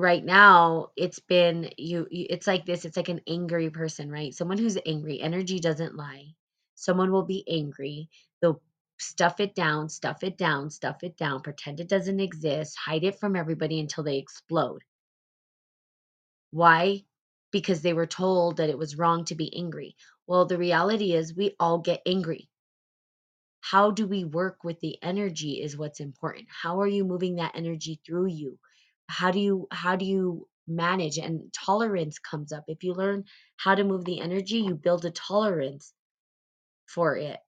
Speaker 1: right now it's been you, you it's like this it's like an angry person right? Someone who's angry energy doesn't lie. Someone will be angry they'll stuff it down stuff it down stuff it down pretend it doesn't exist hide it from everybody until they explode. Why? Because they were told that it was wrong to be angry. Well the reality is we all get angry. How do we work with the energy is what's important. How are you moving that energy through you how do you how do you manage and tolerance comes up. If you learn how to move the energy you build a tolerance for it.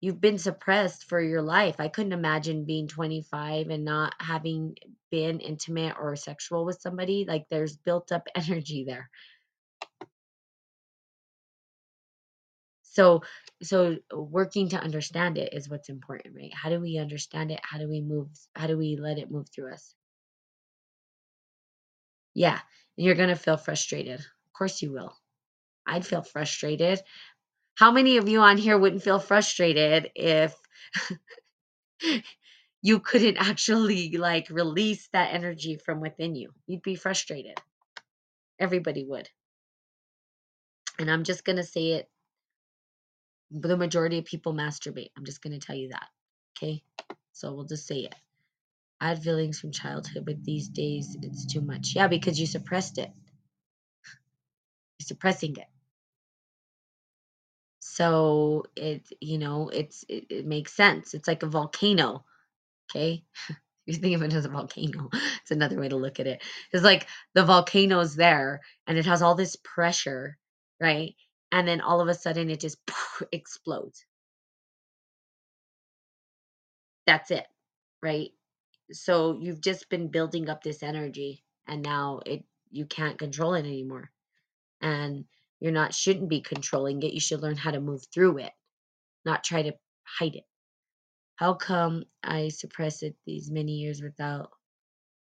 Speaker 1: You've been suppressed for your life. I couldn't imagine being 25 and not having been intimate or sexual with somebody like there's built up energy there so so working to understand it is what's important right? How do we understand it? How do we move how do we let it move through us? Yeah you're going to feel frustrated. Of course you will. I'd feel frustrated. How many of you on here wouldn't feel frustrated if you couldn't actually like release that energy from within you? You'd be frustrated. Everybody would. And i'm just going to say it the majority of people masturbate. I'm just going to tell you that. Okay? So we'll just say it. I had feelings from childhood, but these days it's too much. Yeah, because you suppressed it. You're suppressing it. So it, you know, it's it, it makes sense. It's like a volcano. Okay? you think of it as a volcano. It's another way to look at it. It's like the volcano's there and it has all this pressure, right? And then all of a sudden it just explodes. That's it, right? So you've just been building up this energy and now it you can't control it anymore. And you're not shouldn't be controlling it. You should learn how to move through it, not try to hide it. How come I suppress it these many years without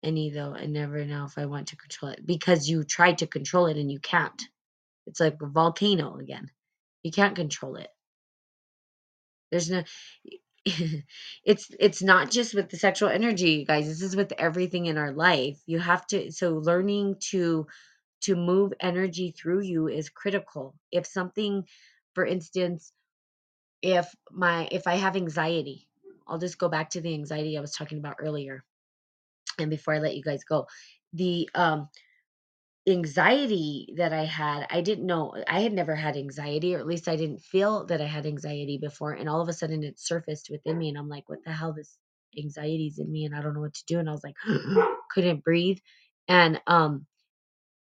Speaker 1: any though I never know if I want to control it? Because you tried to control it and you can't. It's like a volcano again. You can't control it. There's no it's it's not just with the sexual energy, you guys. This is with everything in our life. You have to so learning to to move energy through you is critical. If something for instance, if my if I have anxiety, I'll just go back to the anxiety I was talking about earlier. And before I let you guys go, the um anxiety that I had, I didn't know I had never had anxiety, or at least I didn't feel that I had anxiety before. And all of a sudden it surfaced within me. And I'm like, what the hell? This anxiety's in me and I don't know what to do. And I was like, couldn't breathe. And um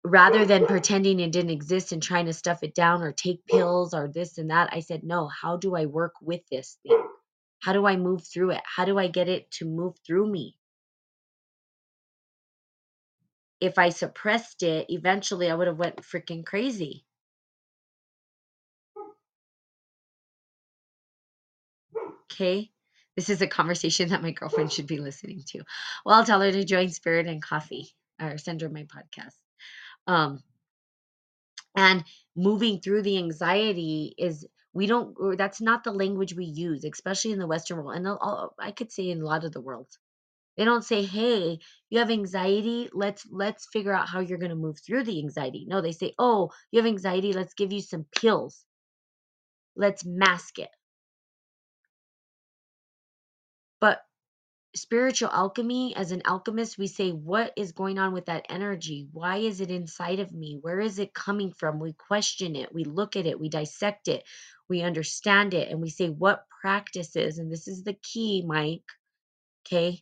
Speaker 1: rather than pretending it didn't exist and trying to stuff it down or take pills or this and that, I said, no, how do I work with this thing? How do I move through it? How do I get it to move through me? If I suppressed it, eventually I would have went freaking crazy. Okay? This is a conversation that my girlfriend should be listening to. Well, I'll tell her to join Spirit and Coffee or send her my podcast. Um, and moving through the anxiety is we don't that's not the language we use especially in the western world and i could say in a lot of the world they don't say hey you have anxiety let's let's figure out how you're going to move through the anxiety. No they say oh you have anxiety let's give you some pills. Let's mask it. But spiritual alchemy as an alchemist we say what is going on with that energy? Why is it inside of me? Where is it coming from? We question it we look at it we dissect it we understand it and we say what practices and this is the key mike okay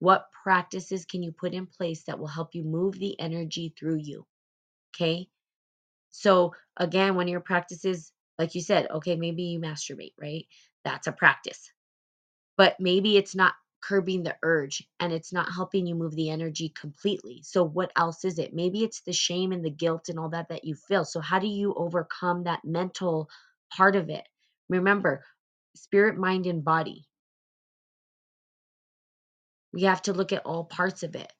Speaker 1: what practices can you put in place that will help you move the energy through you okay so again one of your practices like you said okay maybe you masturbate right that's a practice but maybe it's not curbing the urge and it's not helping you move the energy completely. So what else is it? Maybe it's the shame and the guilt and all that that you feel. So how do you overcome that mental part of it? Remember, spirit, mind and body. We have to look at all parts of it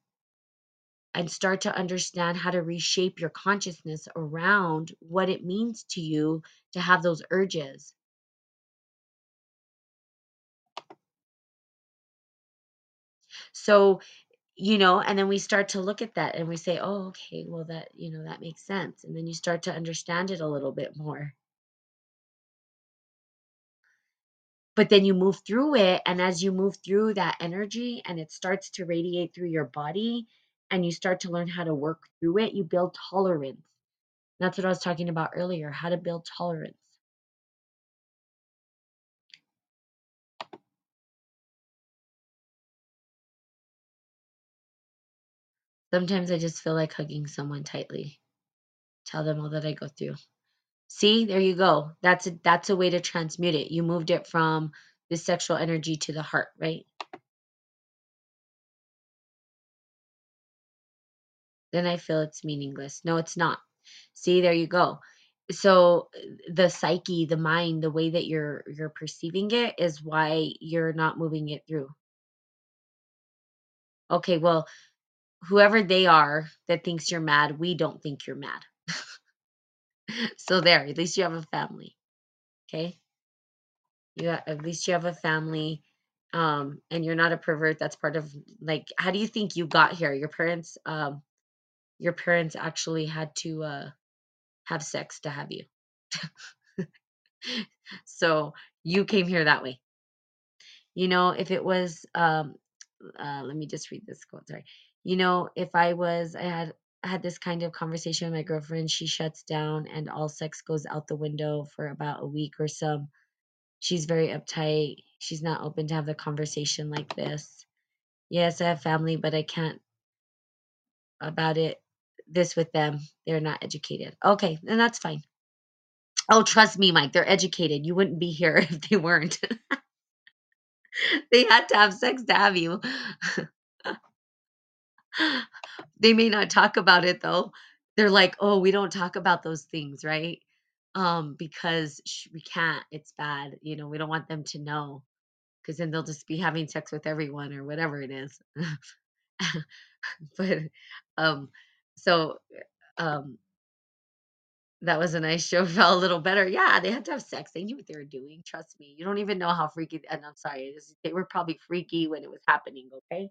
Speaker 1: and start to understand how to reshape your consciousness around what it means to you to have those urges So, you know, and then we start to look at that and we say, oh, okay, well, that, you know, that makes sense. And then you start to understand it a little bit more. But then you move through it. And as you move through that energy and it starts to radiate through your body and you start to learn how to work through it, you build tolerance. That's what I was talking about earlier how to build tolerance. Sometimes I just feel like hugging someone tightly, tell them all that I go through. See, there you go. That's a that's a way to transmute it. You moved it from the sexual energy to the heart, right? Then I feel it's meaningless. No, it's not. See, there you go. So the psyche, the mind, the way that you're you're perceiving it is why you're not moving it through. Okay, well, whoever they are that thinks you're mad, we don't think you're mad. so there, at least you have a family. Okay? You ha- at least you have a family um and you're not a pervert that's part of like how do you think you got here your parents um your parents actually had to uh have sex to have you so you came here that way you know if it was um uh let me just read this quote sorry you know if i was i had had this kind of conversation with my girlfriend she shuts down and all sex goes out the window for about a week or so she's very uptight she's not open to have the conversation like this. Yes i have family but i can't about it this with them they're not educated. Okay and that's fine. Oh trust me mike they're educated you wouldn't be here if they weren't. They had to have sex to have you they may not talk about it though. They're like oh we don't talk about those things right? Um because we can't. It's bad you know we don't want them to know because then they'll just be having sex with everyone or whatever it is. But um so um that was a nice show felt a little better. Yeah they had to have sex. They knew what they were doing trust me. You don't even know how freaky and i'm sorry they were probably freaky when it was happening okay?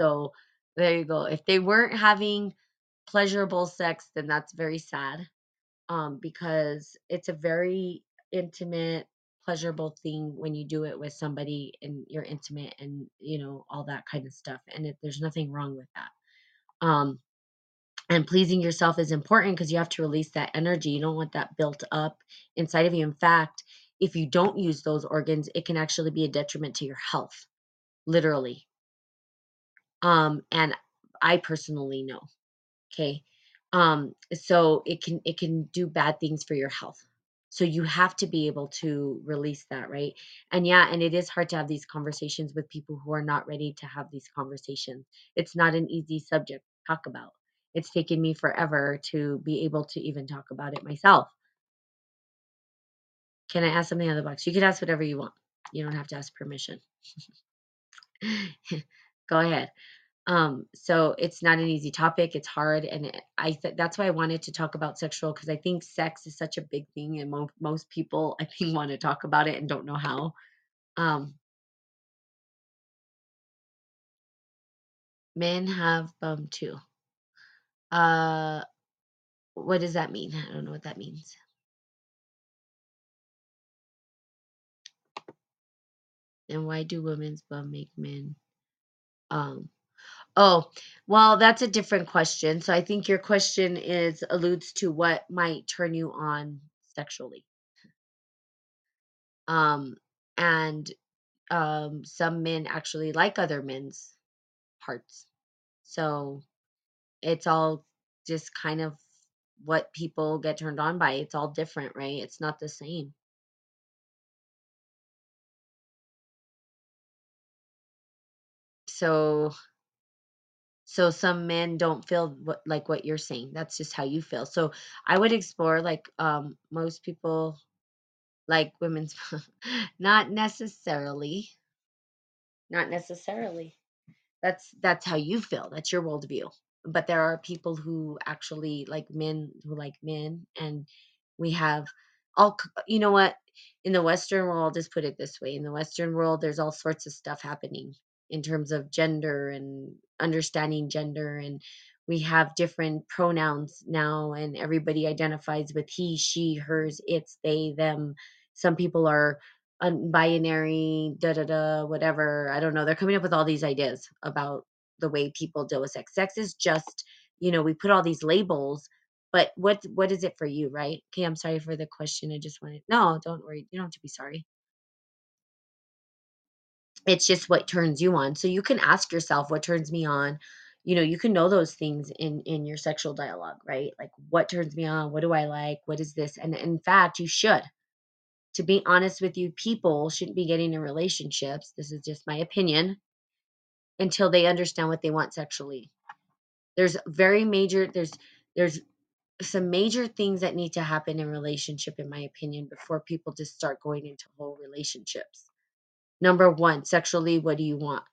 Speaker 1: So there you go if they weren't having pleasurable sex then that's very sad um because it's a very intimate pleasurable thing when you do it with somebody and you're intimate and you know all that kind of stuff and it, there's nothing wrong with that um and pleasing yourself is important because you have to release that energy you don't want that built up inside of you. In fact if you don't use those organs it can actually be a detriment to your health literally um and i personally know okay? Um so it can it can do bad things for your health. So you have to be able to release that right? And yeah and it is hard to have these conversations with people who are not ready to have these conversations. It's not an easy subject to talk about. It's taken me forever to be able to even talk about it myself. Can i ask something out of the box? You can ask whatever you want. You don't have to ask permission. Go ahead. Um, so it's not an easy topic. It's hard, and I th- that's why I wanted to talk about sexual because I think sex is such a big thing, and mo- most people I think want to talk about it and don't know how. Um, men have bum too. Uh, what does that mean? I don't know what that means. And why do women's bum make men? Um, oh, well, that's a different question. So I think your question is alludes to what might turn you on sexually. Um, and um, some men actually like other men's parts. So it's all just kind of what people get turned on by. It's all different, right? It's not the same. So so some men don't feel what, like what you're saying. That's just how you feel. So I would explore like um most people like women's not necessarily not necessarily That's that's how you feel. That's your worldview. But there are people who actually like men who like men, and we have all. You know what? In the Western world, just put it this way: in the Western world, there's all sorts of stuff happening in terms of gender and understanding gender, and we have different pronouns now, and everybody identifies with he, she, hers, it's, they, them. Some people are unbinary, da da da, whatever. I don't know. They're coming up with all these ideas about the way people deal with sex. Sex is just, you know, we put all these labels, but what what is it for you, right? Okay, I'm sorry for the question. I just wanted no, don't worry. You don't have to be sorry. It's just what turns you on. So you can ask yourself what turns me on. You know, you can know those things in in your sexual dialogue, right? Like what turns me on, what do I like, what is this? And in fact, you should to be honest with you, people shouldn't be getting in relationships. This is just my opinion until they understand what they want sexually. There's very major there's there's some major things that need to happen in relationship in my opinion before people just start going into whole relationships. Number 1, sexually what do you want?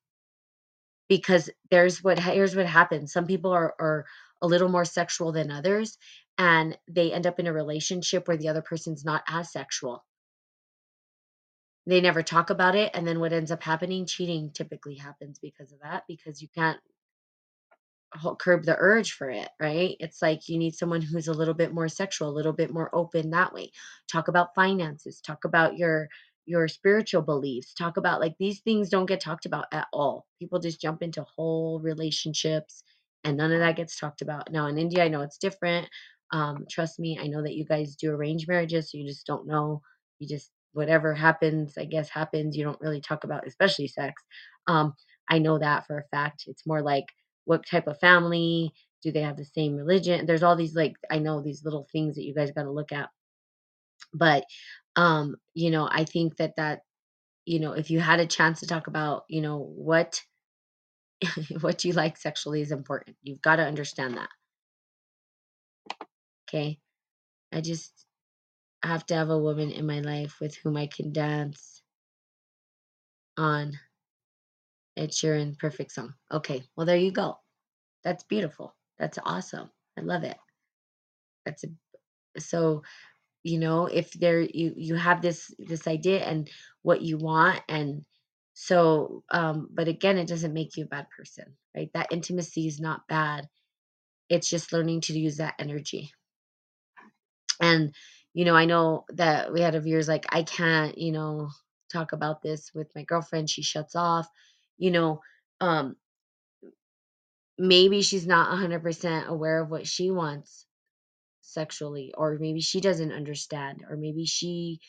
Speaker 1: Because there's what here's what happens. Some people are are a little more sexual than others and they end up in a relationship where the other person's not as sexual They never talk about it, and then what ends up happening? Cheating typically happens because of that, because you can't curb the urge for it, right? It's like you need someone who's a little bit more sexual, a little bit more open that way. Talk about finances, talk about your your spiritual beliefs, talk about like these things don't get talked about at all. People just jump into whole relationships and none of that gets talked about. Now in India, I know it's different. Um, trust me, I know that you guys do arranged marriages, so you just don't know. You just whatever happens, I guess happens. You don't really talk about, especially sex. Um, I know that for a fact. It's more like what type of family do they have the same religion there's all these like i know these little things that you guys got to look at but um you know i think that that you know if you had a chance to talk about you know what what you like sexually is important you've got to understand that. Okay? I just have to have a woman in my life with whom i can dance on. Ed Sheeran perfect song. Okay well there you go. That's beautiful. That's awesome. I love it. That's a so you know if there you you have this this idea and what you want and so um but again it doesn't make you a bad person right? That intimacy is not bad. It's just learning to use that energy. And you know i know that we had a viewers like i can't you know talk about this with my girlfriend she shuts off you know um maybe she's not 100% aware of what she wants sexually or maybe she doesn't understand or maybe she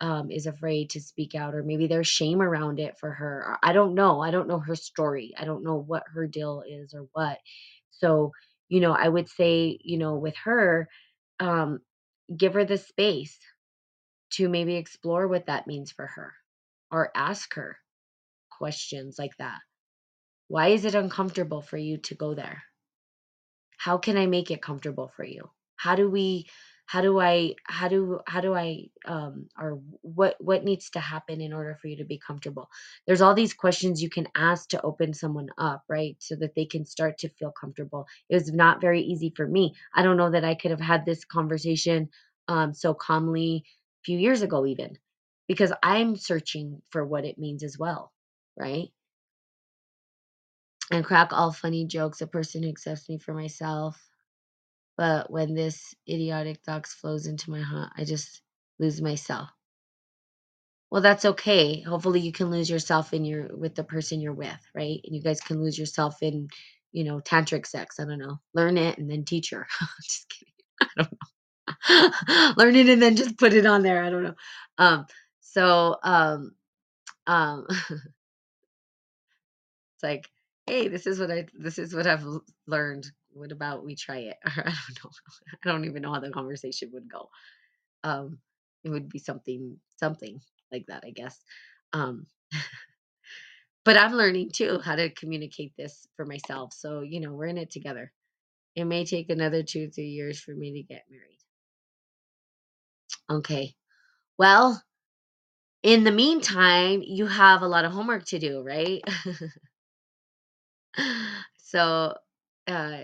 Speaker 1: um, is afraid to speak out, or maybe there's shame around it for her. I don't know. I don't know her story. I don't know what her deal is or what. So, you know, I would say, you know, with her, um, give her the space to maybe explore what that means for her or ask her questions like that. Why is it uncomfortable for you to go there? How can I make it comfortable for you? How do we how do i how do how do i um or what what needs to happen in order for you to be comfortable? There's all these questions you can ask to open someone up right so that they can start to feel comfortable. It was not very easy for me. I don't know that i could have had this conversation um so calmly a few years ago even because i'm searching for what it means as well right? And crack all funny jokes a person who accepts me for myself but when this idiotic thoughts flows into my heart, I just lose myself. Well, that's okay. Hopefully you can lose yourself in your with the person you're with, right? And you guys can lose yourself in, you know, tantric sex. I don't know. Learn it and then teach her. just kidding. I don't know. Learn it and then just put it on there. I don't know. Um, so um um it's like, hey, this is what I this is what I've learned. What about we try it? I don't know. I don't even know how the conversation would go. um it would be something something like that i guess um but i'm learning too how to communicate this for myself so you know we're in it together it may take another two three years for me to get married okay well in the meantime you have a lot of homework to do right so uh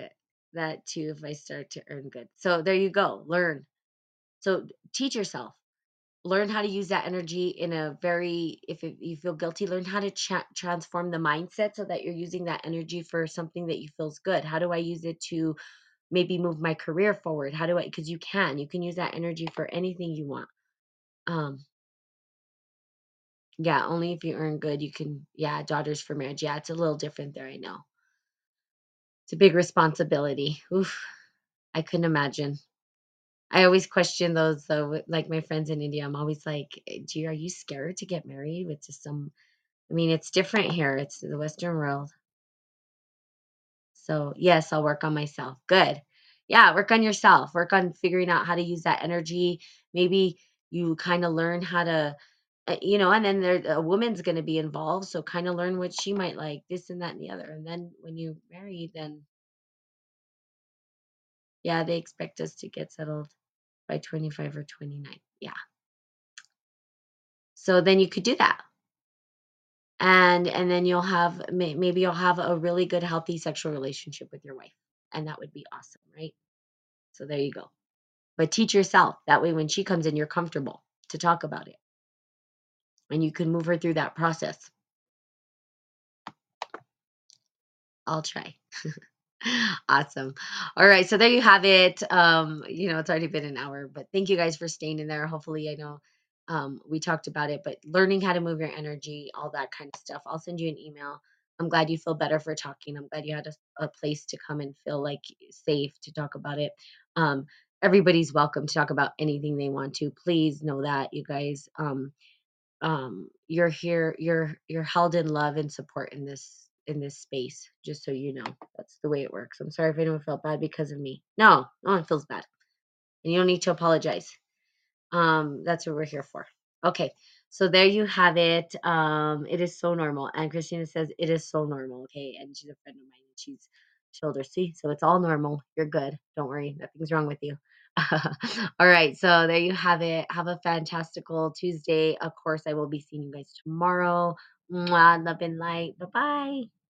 Speaker 1: that too if i start to earn good. So there you go learn. So teach yourself. Learn how to use that energy in a very if you feel guilty learn how to transform the mindset so that you're using that energy for something that you feels good. How do i use it to maybe move my career forward? How do i because you can you can use that energy for anything you want. Um yeah only if you earn good you can yeah daughters for marriage. Yeah it's a little different there i know it's a big responsibility oof i couldn't imagine I always question those though, like my friends in India. I'm always like, eh, "Do you, are you scared to get married with just some I mean, it's different here. It's the Western world. So, yes, I'll work on myself. Good. Yeah, work on yourself. Work on figuring out how to use that energy. Maybe you kind of learn how to, uh, you know, and then there, a woman's going to be involved. So, kind of learn what she might like, this and that and the other. And then when you marry, then yeah, they expect us to get settled by 25 or 29. Yeah. So then you could do that. And and then you'll have may, maybe you'll have a really good healthy sexual relationship with your wife. And that would be awesome, right? So there you go. But teach yourself. That way, when she comes in, you're comfortable to talk about it and you can move her through that process. I'll try. awesome. All right. So there you have it. Um, you know, it's already been an hour, but thank you guys for staying in there. Hopefully, I know um, we talked about it, but learning how to move your energy, all that kind of stuff. I'll send you an email. I'm glad you feel better for talking. I'm glad you had a, a place to come and feel like safe to talk about it. Um, everybody's welcome to talk about anything they want to. Please know that, you guys. Um, um you're here you're you're held in love and support in this in this space just so you know that's the way it works. I'm sorry if anyone felt bad because of me. No no one feels bad and you don't need to apologize. Um that's what we're here for. Okay so there you have it um it is so normal and christina says it is so normal okay and she's a friend of mine and she's told her see so it's all normal you're good don't worry nothing's wrong with you all right so there you have it. Have a fantastical tuesday. Of course i will be seeing you guys tomorrow. Mwah, love and light. Bye bye